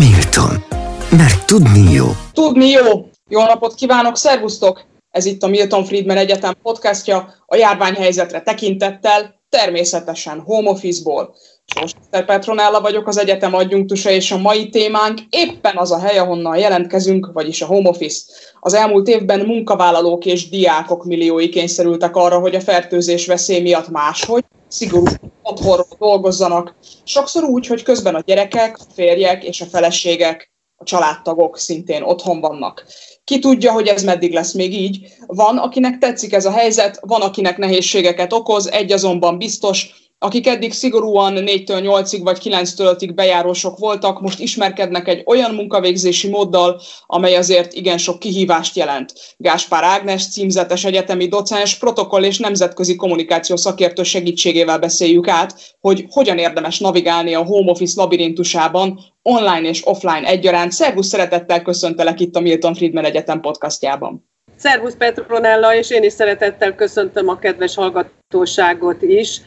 Milton. Mert tudni jó. Tudni jó. Jó napot kívánok, szervusztok! Ez itt a Milton Friedman Egyetem podcastja a járványhelyzetre tekintettel, természetesen home office-ból. Sóster Petronella vagyok, az egyetem adjunktusa, és a mai témánk éppen az a hely, ahonnan jelentkezünk, vagyis a home office. Az elmúlt évben munkavállalók és diákok milliói kényszerültek arra, hogy a fertőzés veszély miatt máshogy, szigorú otthonról dolgozzanak. Sokszor úgy, hogy közben a gyerekek, a férjek és a feleségek, a családtagok szintén otthon vannak. Ki tudja, hogy ez meddig lesz még így. Van, akinek tetszik ez a helyzet, van, akinek nehézségeket okoz, egy azonban biztos, akik eddig szigorúan 4-től 8-ig vagy 9-től 5-ig bejárósok voltak, most ismerkednek egy olyan munkavégzési móddal, amely azért igen sok kihívást jelent. Gáspár Ágnes, címzetes egyetemi docens, protokoll és nemzetközi kommunikáció szakértő segítségével beszéljük át, hogy hogyan érdemes navigálni a home office labirintusában, online és offline egyaránt. Szervusz, szeretettel köszöntelek itt a Milton Friedman Egyetem podcastjában. Szervusz Petronella, és én is szeretettel köszöntöm a kedves hallgatóságot is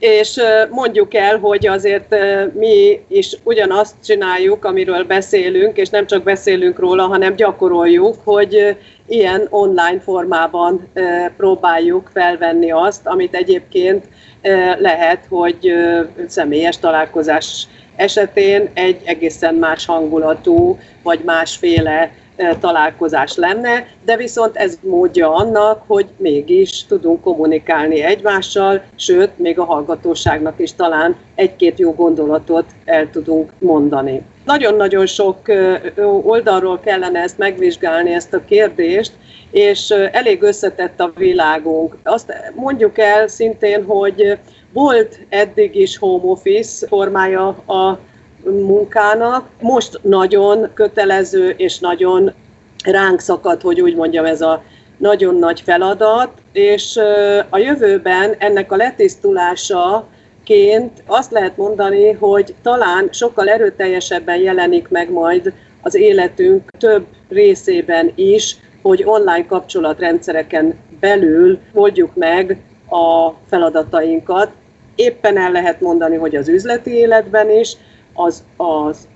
és mondjuk el, hogy azért mi is ugyanazt csináljuk, amiről beszélünk, és nem csak beszélünk róla, hanem gyakoroljuk, hogy ilyen online formában próbáljuk felvenni azt, amit egyébként lehet, hogy személyes találkozás esetén egy egészen más hangulatú, vagy másféle találkozás lenne, de viszont ez módja annak, hogy mégis tudunk kommunikálni egymással, sőt, még a hallgatóságnak is talán egy-két jó gondolatot el tudunk mondani. Nagyon-nagyon sok oldalról kellene ezt megvizsgálni, ezt a kérdést, és elég összetett a világunk. Azt mondjuk el szintén, hogy volt eddig is home office formája a munkának. Most nagyon kötelező és nagyon ránk szakad, hogy úgy mondjam, ez a nagyon nagy feladat, és a jövőben ennek a letisztulása ként azt lehet mondani, hogy talán sokkal erőteljesebben jelenik meg majd az életünk több részében is, hogy online kapcsolatrendszereken belül oldjuk meg a feladatainkat. Éppen el lehet mondani, hogy az üzleti életben is, az, az,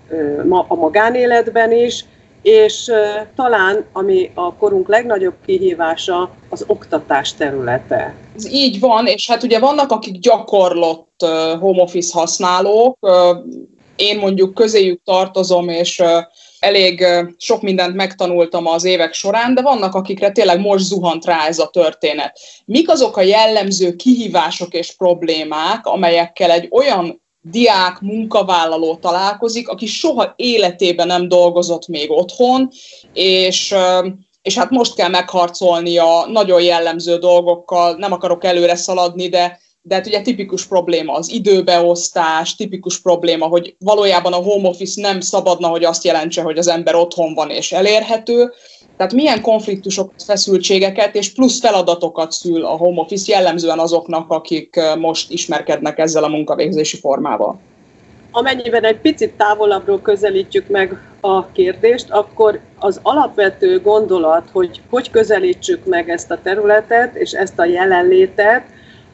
a magánéletben is, és talán ami a korunk legnagyobb kihívása az oktatás területe. Ez így van, és hát ugye vannak, akik gyakorlott home office használók, én mondjuk közéjük tartozom, és elég sok mindent megtanultam az évek során, de vannak, akikre tényleg most zuhant rá ez a történet. Mik azok a jellemző kihívások és problémák, amelyekkel egy olyan diák, munkavállaló találkozik, aki soha életében nem dolgozott még otthon, és, és hát most kell megharcolnia nagyon jellemző dolgokkal, nem akarok előre szaladni, de, de hát ugye tipikus probléma az időbeosztás, tipikus probléma, hogy valójában a home office nem szabadna, hogy azt jelentse, hogy az ember otthon van és elérhető, tehát milyen konfliktusokat, feszültségeket és plusz feladatokat szül a home office jellemzően azoknak, akik most ismerkednek ezzel a munkavégzési formával? Amennyiben egy picit távolabbról közelítjük meg a kérdést, akkor az alapvető gondolat, hogy hogy közelítsük meg ezt a területet és ezt a jelenlétet,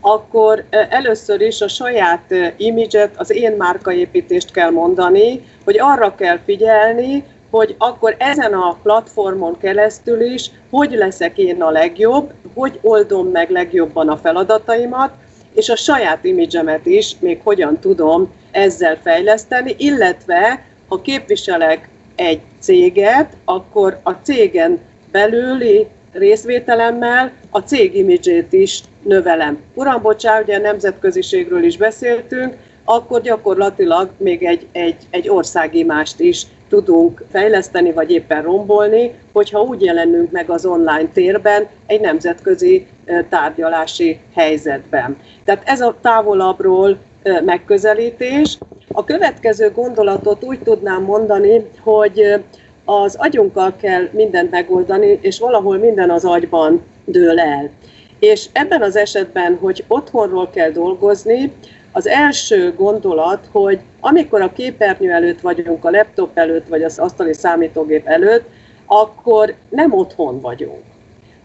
akkor először is a saját imidzset, az én márkaépítést kell mondani, hogy arra kell figyelni, hogy akkor ezen a platformon keresztül is hogy leszek én a legjobb, hogy oldom meg legjobban a feladataimat, és a saját imidzsemet is még hogyan tudom ezzel fejleszteni, illetve ha képviselek egy céget, akkor a cégen belüli részvételemmel a cég imidzsét is növelem. Uram, bocsá, ugye nemzetköziségről is beszéltünk, akkor gyakorlatilag még egy, egy, egy országimást is tudunk fejleszteni, vagy éppen rombolni, hogyha úgy jelenünk meg az online térben egy nemzetközi tárgyalási helyzetben. Tehát ez a távolabbról megközelítés. A következő gondolatot úgy tudnám mondani, hogy az agyunkkal kell mindent megoldani, és valahol minden az agyban dől el. És ebben az esetben, hogy otthonról kell dolgozni, az első gondolat, hogy amikor a képernyő előtt vagyunk, a laptop előtt, vagy az asztali számítógép előtt, akkor nem otthon vagyunk,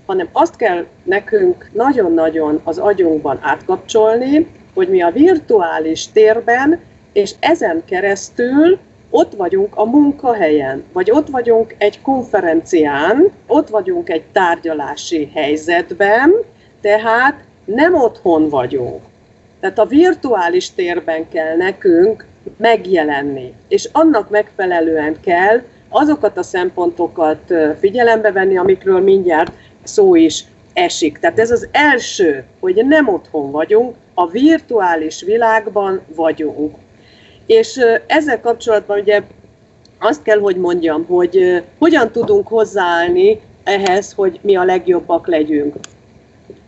hanem azt kell nekünk nagyon-nagyon az agyunkban átkapcsolni, hogy mi a virtuális térben, és ezen keresztül ott vagyunk a munkahelyen, vagy ott vagyunk egy konferencián, ott vagyunk egy tárgyalási helyzetben, tehát nem otthon vagyunk. Tehát a virtuális térben kell nekünk megjelenni, és annak megfelelően kell azokat a szempontokat figyelembe venni, amikről mindjárt szó is esik. Tehát ez az első, hogy nem otthon vagyunk, a virtuális világban vagyunk. És ezzel kapcsolatban ugye azt kell, hogy mondjam, hogy hogyan tudunk hozzáállni ehhez, hogy mi a legjobbak legyünk.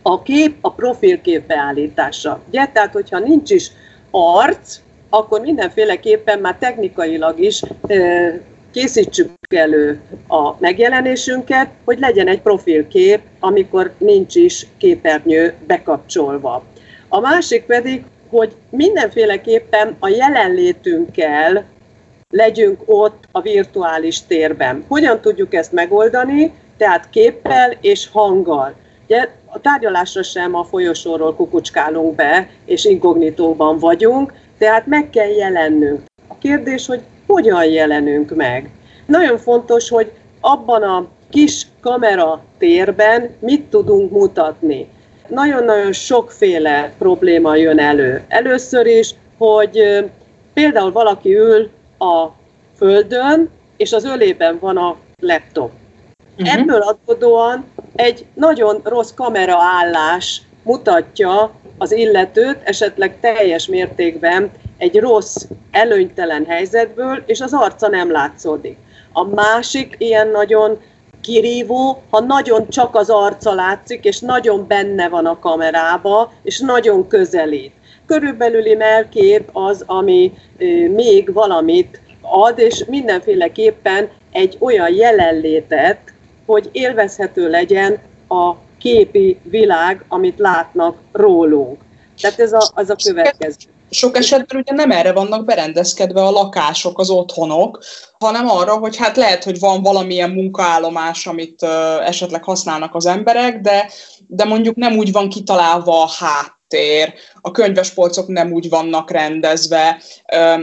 A kép a profilkép beállítása. Ugye, tehát hogyha nincs is arc, akkor mindenféleképpen már technikailag is készítsük elő a megjelenésünket, hogy legyen egy profilkép, amikor nincs is képernyő bekapcsolva. A másik pedig, hogy mindenféleképpen a jelenlétünkkel legyünk ott a virtuális térben. Hogyan tudjuk ezt megoldani? Tehát képpel és hanggal. Ugye, a tárgyalásra sem a folyosóról kukucskálunk be, és inkognitóban vagyunk, tehát meg kell jelennünk. A kérdés, hogy hogyan jelenünk meg. Nagyon fontos, hogy abban a kis kamera térben mit tudunk mutatni. Nagyon-nagyon sokféle probléma jön elő. Először is, hogy például valaki ül a földön, és az ölében van a laptop. Uh-huh. Ebből adódóan egy nagyon rossz kameraállás mutatja az illetőt, esetleg teljes mértékben egy rossz, előnytelen helyzetből, és az arca nem látszódik. A másik ilyen nagyon kirívó, ha nagyon csak az arca látszik, és nagyon benne van a kamerába, és nagyon közelít. Körülbelüli melkép az, ami még valamit ad, és mindenféleképpen egy olyan jelenlétet, hogy élvezhető legyen a képi világ, amit látnak rólunk. Tehát ez a, az a következő. Sok esetben ugye nem erre vannak berendezkedve a lakások, az otthonok, hanem arra, hogy hát lehet, hogy van valamilyen munkaállomás, amit uh, esetleg használnak az emberek, de, de mondjuk nem úgy van kitalálva a háttér, a könyvespolcok nem úgy vannak rendezve. Um,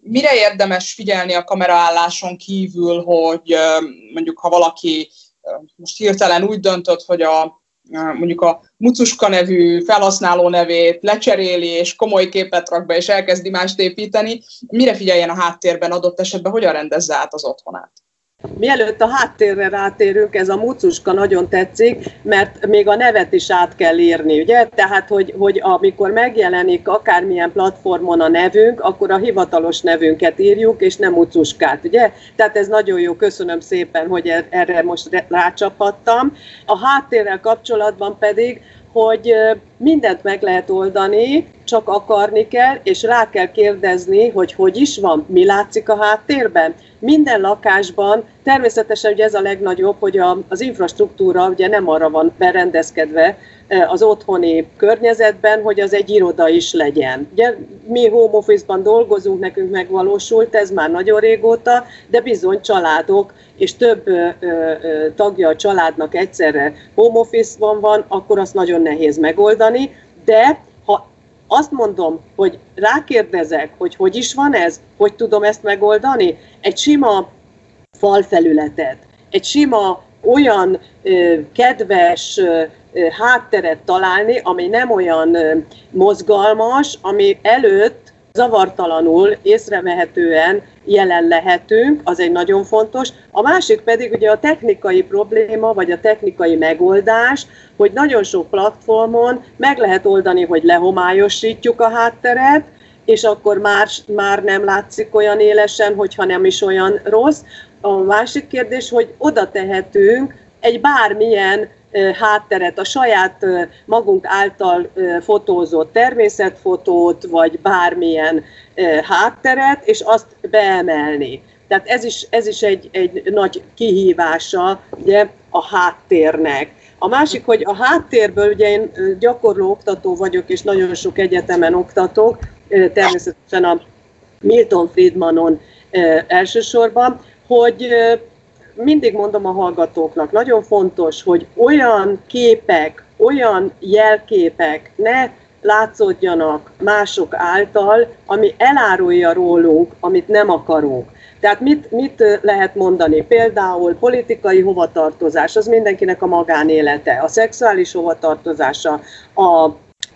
mire érdemes figyelni a kameraálláson kívül, hogy uh, mondjuk ha valaki most hirtelen úgy döntött, hogy a mondjuk a Mucuska nevű felhasználó nevét lecseréli, és komoly képet rak be, és elkezdi mást építeni, mire figyeljen a háttérben adott esetben, hogyan rendezze át az otthonát? Mielőtt a háttérre rátérünk, ez a mucuska nagyon tetszik, mert még a nevet is át kell írni, ugye? Tehát, hogy, hogy amikor megjelenik akármilyen platformon a nevünk, akkor a hivatalos nevünket írjuk, és nem mucuskát, ugye? Tehát ez nagyon jó, köszönöm szépen, hogy er-, erre most rácsapattam. A háttérrel kapcsolatban pedig hogy mindent meg lehet oldani, csak akarni kell, és rá kell kérdezni, hogy hogy is van, mi látszik a háttérben. Minden lakásban természetesen ugye ez a legnagyobb, hogy a, az infrastruktúra ugye nem arra van berendezkedve az otthoni környezetben, hogy az egy iroda is legyen. Ugye mi home office-ban dolgozunk, nekünk megvalósult, ez már nagyon régóta, de bizony családok és több ö, ö, tagja a családnak egyszerre home office-ban van, akkor azt nagyon nehéz megoldani, de ha azt mondom, hogy rákérdezek, hogy hogy is van ez, hogy tudom ezt megoldani, egy sima falfelületet, egy sima olyan ö, kedves ö, hátteret találni, ami nem olyan ö, mozgalmas, ami előtt zavartalanul, észrevehetően jelen lehetünk, az egy nagyon fontos. A másik pedig ugye a technikai probléma, vagy a technikai megoldás, hogy nagyon sok platformon meg lehet oldani, hogy lehomályosítjuk a hátteret, és akkor már, már nem látszik olyan élesen, hogyha nem is olyan rossz. A másik kérdés, hogy oda tehetünk egy bármilyen hátteret, a saját magunk által fotózott természetfotót, vagy bármilyen hátteret, és azt beemelni. Tehát ez is, ez is egy, egy nagy kihívása ugye, a háttérnek. A másik, hogy a háttérből, ugye én gyakorló oktató vagyok, és nagyon sok egyetemen oktatok, természetesen a Milton Friedmanon elsősorban, hogy mindig mondom a hallgatóknak, nagyon fontos, hogy olyan képek, olyan jelképek ne látszódjanak mások által, ami elárulja rólunk, amit nem akarunk. Tehát mit, mit lehet mondani? Például politikai hovatartozás, az mindenkinek a magánélete, a szexuális hovatartozása, a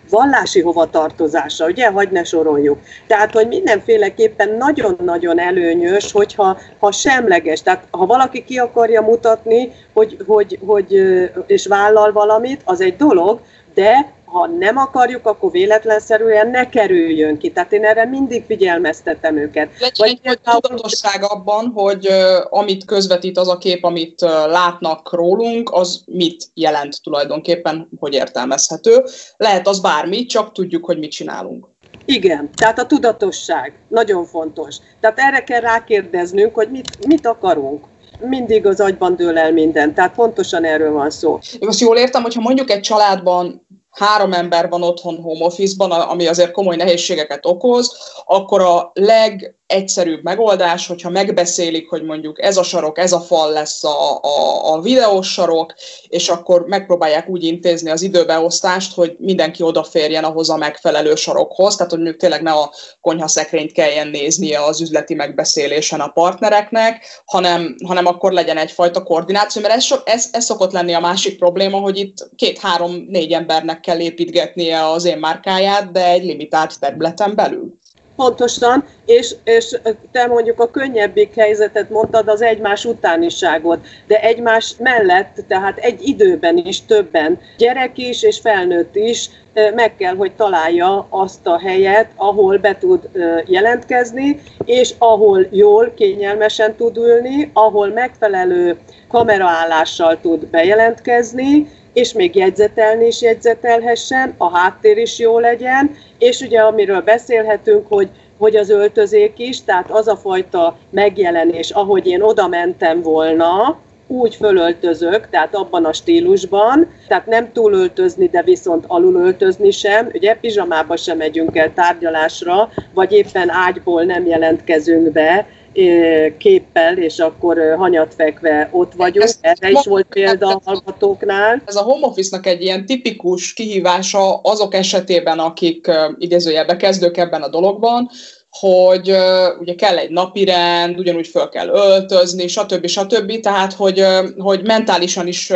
vallási hovatartozása, ugye, hagy ne soroljuk. Tehát, hogy mindenféleképpen nagyon-nagyon előnyös, hogyha ha semleges, tehát ha valaki ki akarja mutatni, hogy, hogy, hogy, és vállal valamit, az egy dolog, de ha nem akarjuk, akkor véletlenszerűen ne kerüljön ki. Tehát én erre mindig figyelmeztetem őket. Legyen egy tudatosság abban, hogy uh, amit közvetít az a kép, amit uh, látnak rólunk, az mit jelent tulajdonképpen, hogy értelmezhető. Lehet az bármi, csak tudjuk, hogy mit csinálunk. Igen, tehát a tudatosság nagyon fontos. Tehát erre kell rákérdeznünk, hogy mit, mit akarunk mindig az agyban dől el minden. Tehát pontosan erről van szó. Én azt jól értem, hogyha mondjuk egy családban három ember van otthon home office-ban, ami azért komoly nehézségeket okoz, akkor a leg egyszerűbb megoldás, hogyha megbeszélik, hogy mondjuk ez a sarok, ez a fal lesz a, a, a videós sarok, és akkor megpróbálják úgy intézni az időbeosztást, hogy mindenki odaférjen ahhoz a megfelelő sarokhoz, tehát hogy mondjuk tényleg ne a konyhaszekrényt kelljen néznie az üzleti megbeszélésen a partnereknek, hanem, hanem akkor legyen egyfajta koordináció, mert ez, so, ez, ez szokott lenni a másik probléma, hogy itt két-három-négy embernek kell építgetnie az én márkáját, de egy limitált területen belül. Pontosan, és, és te mondjuk a könnyebbik helyzetet mondtad, az egymás utániságot, de egymás mellett, tehát egy időben is többen, gyerek is és felnőtt is meg kell, hogy találja azt a helyet, ahol be tud jelentkezni, és ahol jól, kényelmesen tud ülni, ahol megfelelő kameraállással tud bejelentkezni, és még jegyzetelni is jegyzetelhessen, a háttér is jó legyen, és ugye amiről beszélhetünk, hogy hogy az öltözék is, tehát az a fajta megjelenés, ahogy én oda mentem volna, úgy fölöltözök, tehát abban a stílusban, tehát nem túlöltözni, de viszont alulöltözni sem. Ugye pizsamába sem megyünk el tárgyalásra, vagy éppen ágyból nem jelentkezünk be, képpel, és akkor hanyat fekve ott vagyunk. Ez Erre is volt példa a hallgatóknál. Ez a home office-nak egy ilyen tipikus kihívása azok esetében, akik idézőjelbe kezdők ebben a dologban, hogy ugye kell egy napirend, ugyanúgy föl kell öltözni, stb. stb. Tehát, hogy, hogy mentálisan is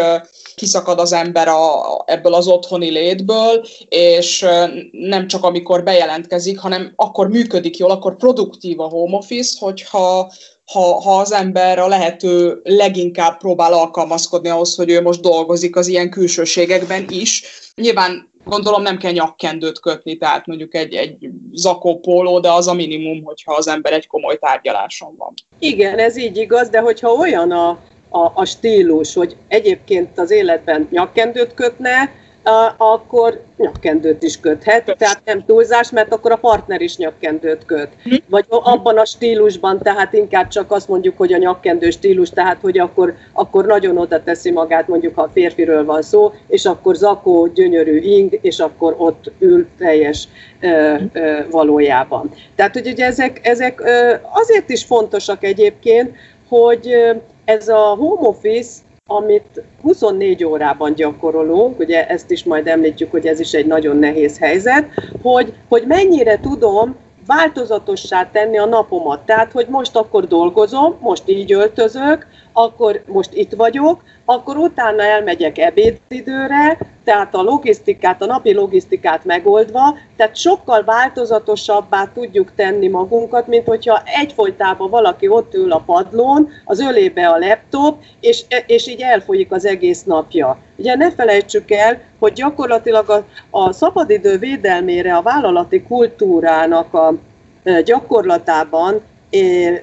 kiszakad az ember a, ebből az otthoni létből, és nem csak amikor bejelentkezik, hanem akkor működik jól, akkor produktív a home office, hogyha ha, ha az ember a lehető leginkább próbál alkalmazkodni ahhoz, hogy ő most dolgozik az ilyen külsőségekben is. Nyilván gondolom nem kell nyakkendőt kötni, tehát mondjuk egy, egy zakópóló, de az a minimum, hogyha az ember egy komoly tárgyaláson van. Igen, ez így igaz, de hogyha olyan a, a, a stílus, hogy egyébként az életben nyakkendőt kötne, akkor nyakkendőt is köthet, tehát nem túlzás, mert akkor a partner is nyakkendőt köt. Hm. Vagy abban a stílusban, tehát inkább csak azt mondjuk, hogy a nyakkendő stílus, tehát hogy akkor, akkor nagyon oda teszi magát, mondjuk ha a férfiről van szó, és akkor zakó, gyönyörű ing, és akkor ott ül teljes ö, ö, valójában. Tehát, hogy ugye ezek, ezek ö, azért is fontosak egyébként, hogy ez a home office amit 24 órában gyakorolunk, ugye ezt is majd említjük, hogy ez is egy nagyon nehéz helyzet, hogy, hogy mennyire tudom változatossá tenni a napomat. Tehát, hogy most akkor dolgozom, most így öltözök, akkor most itt vagyok, akkor utána elmegyek ebédidőre, tehát a logisztikát, a napi logisztikát megoldva, tehát sokkal változatosabbá tudjuk tenni magunkat, mint hogyha egyfolytában valaki ott ül a padlón, az ölébe a laptop, és, és így elfolyik az egész napja. Ugye ne felejtsük el, hogy gyakorlatilag a, a szabadidő védelmére a vállalati kultúrának a gyakorlatában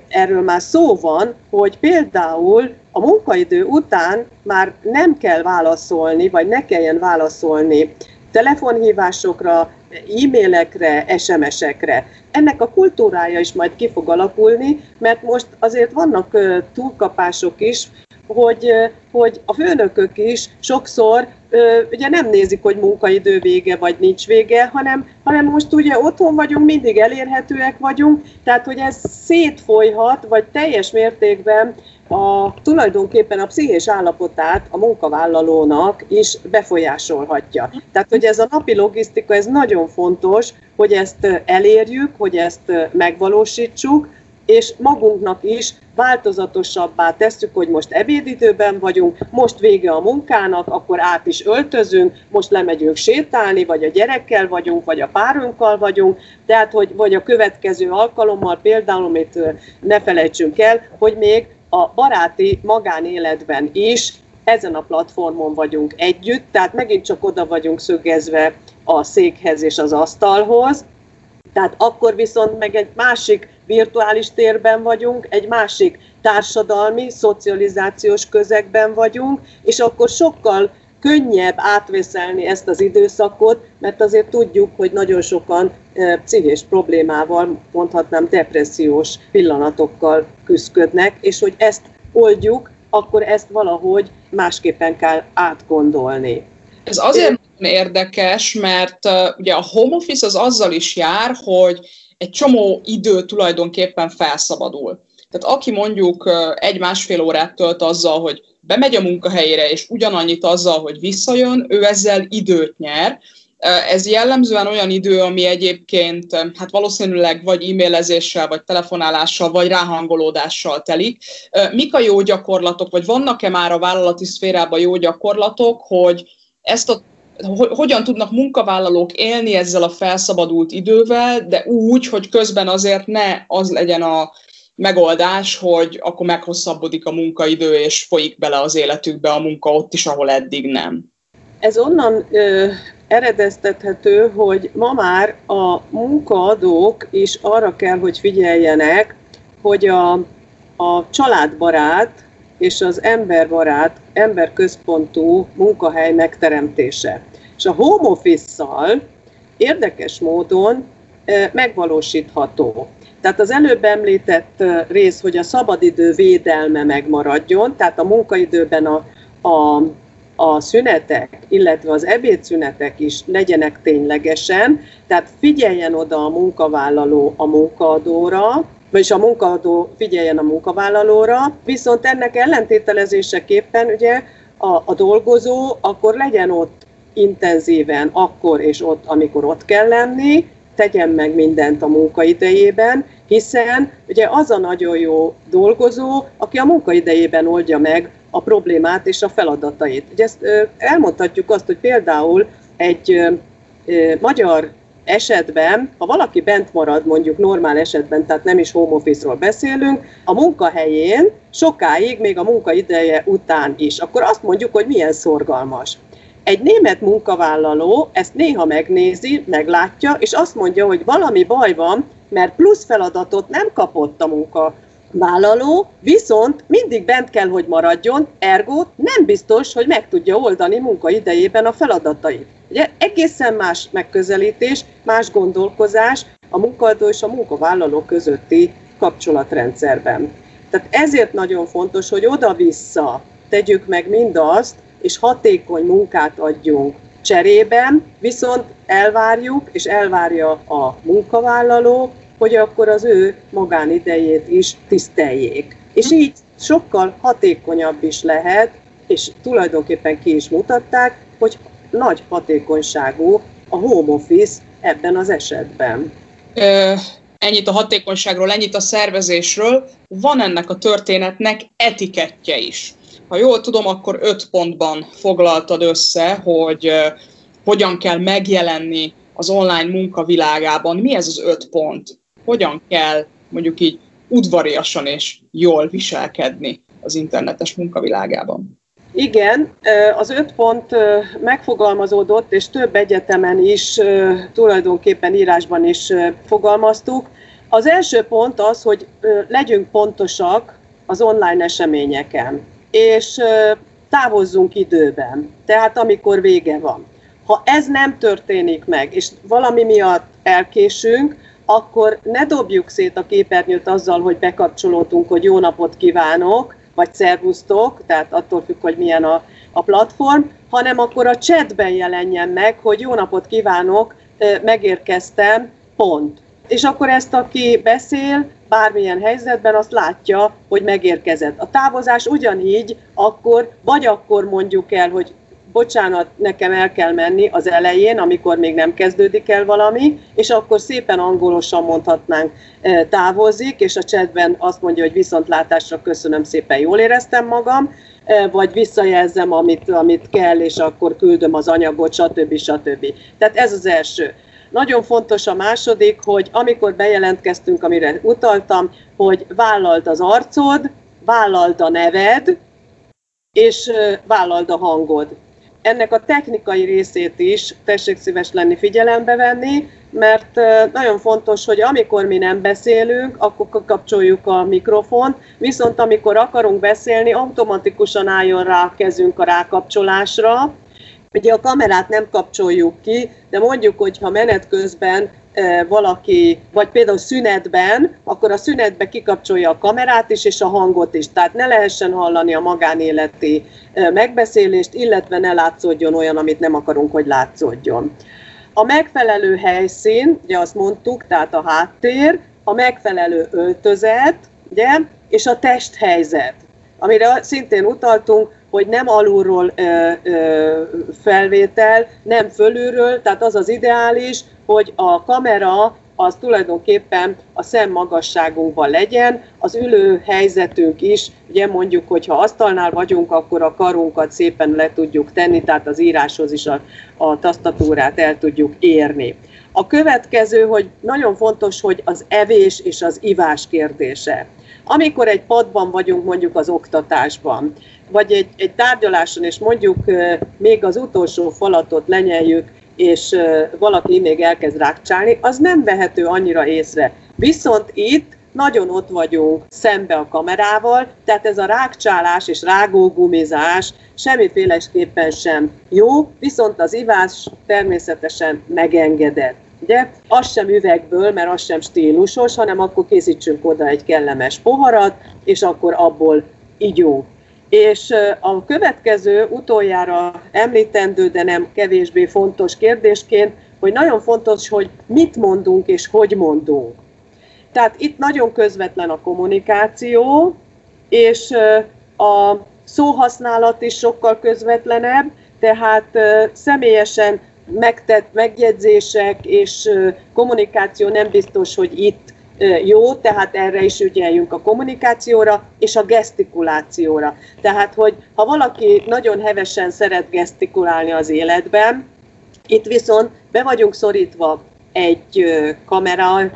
erről már szó van, hogy például a munkaidő után már nem kell válaszolni, vagy ne kelljen válaszolni telefonhívásokra, e-mailekre, SMS-ekre. Ennek a kultúrája is majd ki fog alakulni, mert most azért vannak túlkapások is, hogy, hogy a főnökök is sokszor ugye nem nézik, hogy munkaidő vége vagy nincs vége, hanem, hanem most ugye otthon vagyunk, mindig elérhetőek vagyunk, tehát hogy ez szétfolyhat, vagy teljes mértékben a, tulajdonképpen a pszichés állapotát a munkavállalónak is befolyásolhatja. Tehát, hogy ez a napi logisztika, ez nagyon fontos, hogy ezt elérjük, hogy ezt megvalósítsuk, és magunknak is változatosabbá tesszük, hogy most ebédidőben vagyunk, most vége a munkának, akkor át is öltözünk, most lemegyünk sétálni, vagy a gyerekkel vagyunk, vagy a párunkkal vagyunk, tehát hogy vagy a következő alkalommal például, amit ne felejtsünk el, hogy még a baráti magánéletben is ezen a platformon vagyunk együtt, tehát megint csak oda vagyunk szögezve a székhez és az asztalhoz, tehát akkor viszont meg egy másik virtuális térben vagyunk, egy másik társadalmi, szocializációs közegben vagyunk, és akkor sokkal könnyebb átvészelni ezt az időszakot, mert azért tudjuk, hogy nagyon sokan pszichés problémával, mondhatnám depressziós pillanatokkal küzdködnek, és hogy ezt oldjuk, akkor ezt valahogy másképpen kell átgondolni. Ez azért érdekes, mert ugye a home office az azzal is jár, hogy egy csomó idő tulajdonképpen felszabadul. Tehát aki mondjuk egy-másfél órát tölt azzal, hogy bemegy a munkahelyére, és ugyanannyit azzal, hogy visszajön, ő ezzel időt nyer. Ez jellemzően olyan idő, ami egyébként hát valószínűleg vagy e-mailezéssel, vagy telefonálással, vagy ráhangolódással telik. Mik a jó gyakorlatok, vagy vannak-e már a vállalati szférában jó gyakorlatok, hogy ezt a hogyan tudnak munkavállalók élni ezzel a felszabadult idővel, de úgy, hogy közben azért ne az legyen a megoldás, hogy akkor meghosszabbodik a munkaidő, és folyik bele az életükbe a munka ott is, ahol eddig nem. Ez onnan ö, eredeztethető, hogy ma már a munkaadók is arra kell, hogy figyeljenek, hogy a, a családbarát és az emberbarát, emberközpontú munkahely megteremtése. És a home office-szal érdekes módon megvalósítható. Tehát az előbb említett rész, hogy a szabadidő védelme megmaradjon, tehát a munkaidőben a, a, a szünetek, illetve az ebédszünetek is legyenek ténylegesen, tehát figyeljen oda a munkavállaló a munkaadóra, vagyis a munkaadó figyeljen a munkavállalóra, viszont ennek ellentételezéseképpen ugye a, a dolgozó akkor legyen ott intenzíven akkor és ott, amikor ott kell lenni, tegyen meg mindent a munkaidejében, hiszen ugye az a nagyon jó dolgozó, aki a munkaidejében oldja meg a problémát és a feladatait. Ugye ezt elmondhatjuk azt, hogy például egy magyar esetben, ha valaki bent marad, mondjuk normál esetben, tehát nem is home office-ról beszélünk, a munkahelyén sokáig, még a munkaideje után is, akkor azt mondjuk, hogy milyen szorgalmas. Egy német munkavállaló ezt néha megnézi, meglátja, és azt mondja, hogy valami baj van, mert plusz feladatot nem kapott a munkavállaló, viszont mindig bent kell, hogy maradjon, ergo nem biztos, hogy meg tudja oldani munkaidejében a feladatait. Ugye egészen más megközelítés, más gondolkozás a munkadó és a munkavállaló közötti kapcsolatrendszerben. Tehát ezért nagyon fontos, hogy oda-vissza tegyük meg mindazt, és hatékony munkát adjunk cserében, viszont elvárjuk, és elvárja a munkavállaló, hogy akkor az ő magánidejét is tiszteljék. És így sokkal hatékonyabb is lehet, és tulajdonképpen ki is mutatták, hogy nagy hatékonyságú a home office ebben az esetben. Ö, ennyit a hatékonyságról, ennyit a szervezésről. Van ennek a történetnek etikettje is. Ha jól tudom, akkor öt pontban foglaltad össze, hogy hogyan kell megjelenni az online munkavilágában. Mi ez az öt pont? Hogyan kell mondjuk így udvariasan és jól viselkedni az internetes munkavilágában? Igen, az öt pont megfogalmazódott, és több egyetemen is tulajdonképpen írásban is fogalmaztuk. Az első pont az, hogy legyünk pontosak az online eseményeken, és távozzunk időben, tehát amikor vége van. Ha ez nem történik meg, és valami miatt elkésünk, akkor ne dobjuk szét a képernyőt azzal, hogy bekapcsolódunk, hogy jó napot kívánok, vagy szervusztok, tehát attól függ, hogy milyen a, a platform, hanem akkor a chatben jelenjen meg, hogy jó napot kívánok, megérkeztem, pont. És akkor ezt, aki beszél, bármilyen helyzetben, azt látja, hogy megérkezett. A távozás ugyanígy, akkor, vagy akkor mondjuk el, hogy bocsánat, nekem el kell menni az elején, amikor még nem kezdődik el valami, és akkor szépen angolosan mondhatnánk távozik, és a csetben azt mondja, hogy viszontlátásra köszönöm szépen, jól éreztem magam, vagy visszajelzem, amit, amit kell, és akkor küldöm az anyagot, stb. stb. Tehát ez az első. Nagyon fontos a második, hogy amikor bejelentkeztünk, amire utaltam, hogy vállalt az arcod, vállalt a neved, és vállalt a hangod. Ennek a technikai részét is tessék szíves lenni figyelembe venni, mert nagyon fontos, hogy amikor mi nem beszélünk, akkor kapcsoljuk a mikrofont, viszont amikor akarunk beszélni, automatikusan álljon rá a kezünk a rákapcsolásra, Ugye a kamerát nem kapcsoljuk ki, de mondjuk, hogy ha menet közben valaki, vagy például szünetben, akkor a szünetbe kikapcsolja a kamerát is, és a hangot is. Tehát ne lehessen hallani a magánéleti megbeszélést, illetve ne látszódjon olyan, amit nem akarunk, hogy látszódjon. A megfelelő helyszín, ugye azt mondtuk, tehát a háttér, a megfelelő öltözet, ugye, és a testhelyzet, amire szintén utaltunk, hogy nem alulról ö, ö, felvétel, nem fölülről, tehát az az ideális, hogy a kamera az tulajdonképpen a szemmagasságunkban legyen, az ülő helyzetünk is, ugye mondjuk, hogy ha asztalnál vagyunk, akkor a karunkat szépen le tudjuk tenni, tehát az íráshoz is a, a tasztatúrát el tudjuk érni. A következő, hogy nagyon fontos, hogy az evés és az ivás kérdése. Amikor egy padban vagyunk mondjuk az oktatásban, vagy egy, egy tárgyaláson, és mondjuk még az utolsó falatot lenyeljük, és valaki még elkezd rákcsálni, az nem vehető annyira észre. Viszont itt nagyon ott vagyunk szembe a kamerával, tehát ez a rákcsálás és rágógumizás semmiféleképpen sem jó, viszont az ivás természetesen megengedett. Ugye? Az sem üvegből, mert az sem stílusos, hanem akkor készítsünk oda egy kellemes poharat, és akkor abból ígyunk. És a következő utoljára említendő, de nem kevésbé fontos kérdésként, hogy nagyon fontos, hogy mit mondunk és hogy mondunk. Tehát itt nagyon közvetlen a kommunikáció, és a szóhasználat is sokkal közvetlenebb, tehát személyesen megtett megjegyzések és kommunikáció nem biztos, hogy itt jó, tehát erre is ügyeljünk a kommunikációra és a gesztikulációra. Tehát, hogy ha valaki nagyon hevesen szeret gesztikulálni az életben, itt viszont be vagyunk szorítva egy kamera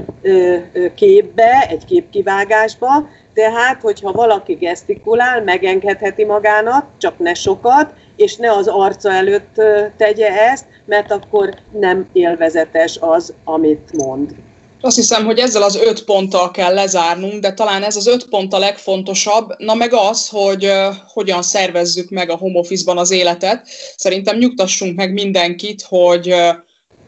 képbe, egy képkivágásba, tehát, hogyha valaki gesztikulál, megengedheti magának, csak ne sokat, és ne az arca előtt tegye ezt, mert akkor nem élvezetes az, amit mond. Azt hiszem, hogy ezzel az öt ponttal kell lezárnunk, de talán ez az öt pont a legfontosabb, na meg az, hogy uh, hogyan szervezzük meg a home office-ban az életet. Szerintem nyugtassunk meg mindenkit, hogy uh,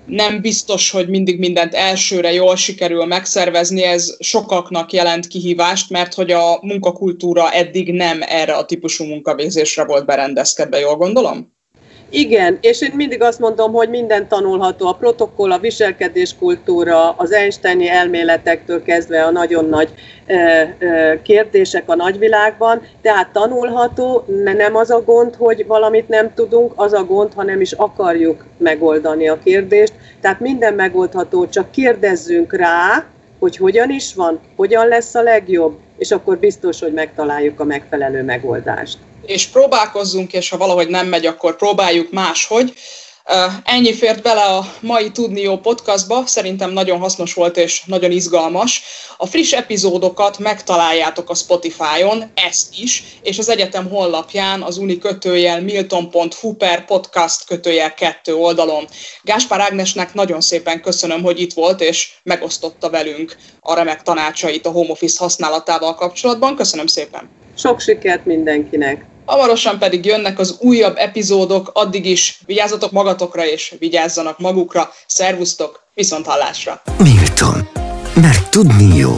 nem biztos, hogy mindig mindent elsőre jól sikerül megszervezni, ez sokaknak jelent kihívást, mert hogy a munkakultúra eddig nem erre a típusú munkavégzésre volt berendezkedve, jól gondolom? Igen, és én mindig azt mondom, hogy minden tanulható, a protokoll, a viselkedéskultúra, az Einsteini elméletektől kezdve a nagyon nagy kérdések a nagyvilágban, tehát tanulható, nem az a gond, hogy valamit nem tudunk, az a gond, ha nem is akarjuk megoldani a kérdést. Tehát minden megoldható, csak kérdezzünk rá, hogy hogyan is van, hogyan lesz a legjobb, és akkor biztos, hogy megtaláljuk a megfelelő megoldást és próbálkozzunk, és ha valahogy nem megy, akkor próbáljuk máshogy. Ennyi fért bele a mai Tudni Jó podcastba, szerintem nagyon hasznos volt és nagyon izgalmas. A friss epizódokat megtaláljátok a Spotify-on, ezt is, és az egyetem honlapján az uni kötőjel milton.hu per podcast kötőjel kettő oldalon. Gáspár Ágnesnek nagyon szépen köszönöm, hogy itt volt és megosztotta velünk a remek tanácsait a home office használatával kapcsolatban. Köszönöm szépen! Sok sikert mindenkinek! Hamarosan pedig jönnek az újabb epizódok, addig is vigyázzatok magatokra és vigyázzanak magukra. Szervusztok, viszont hallásra! Milton, mert tudni jó.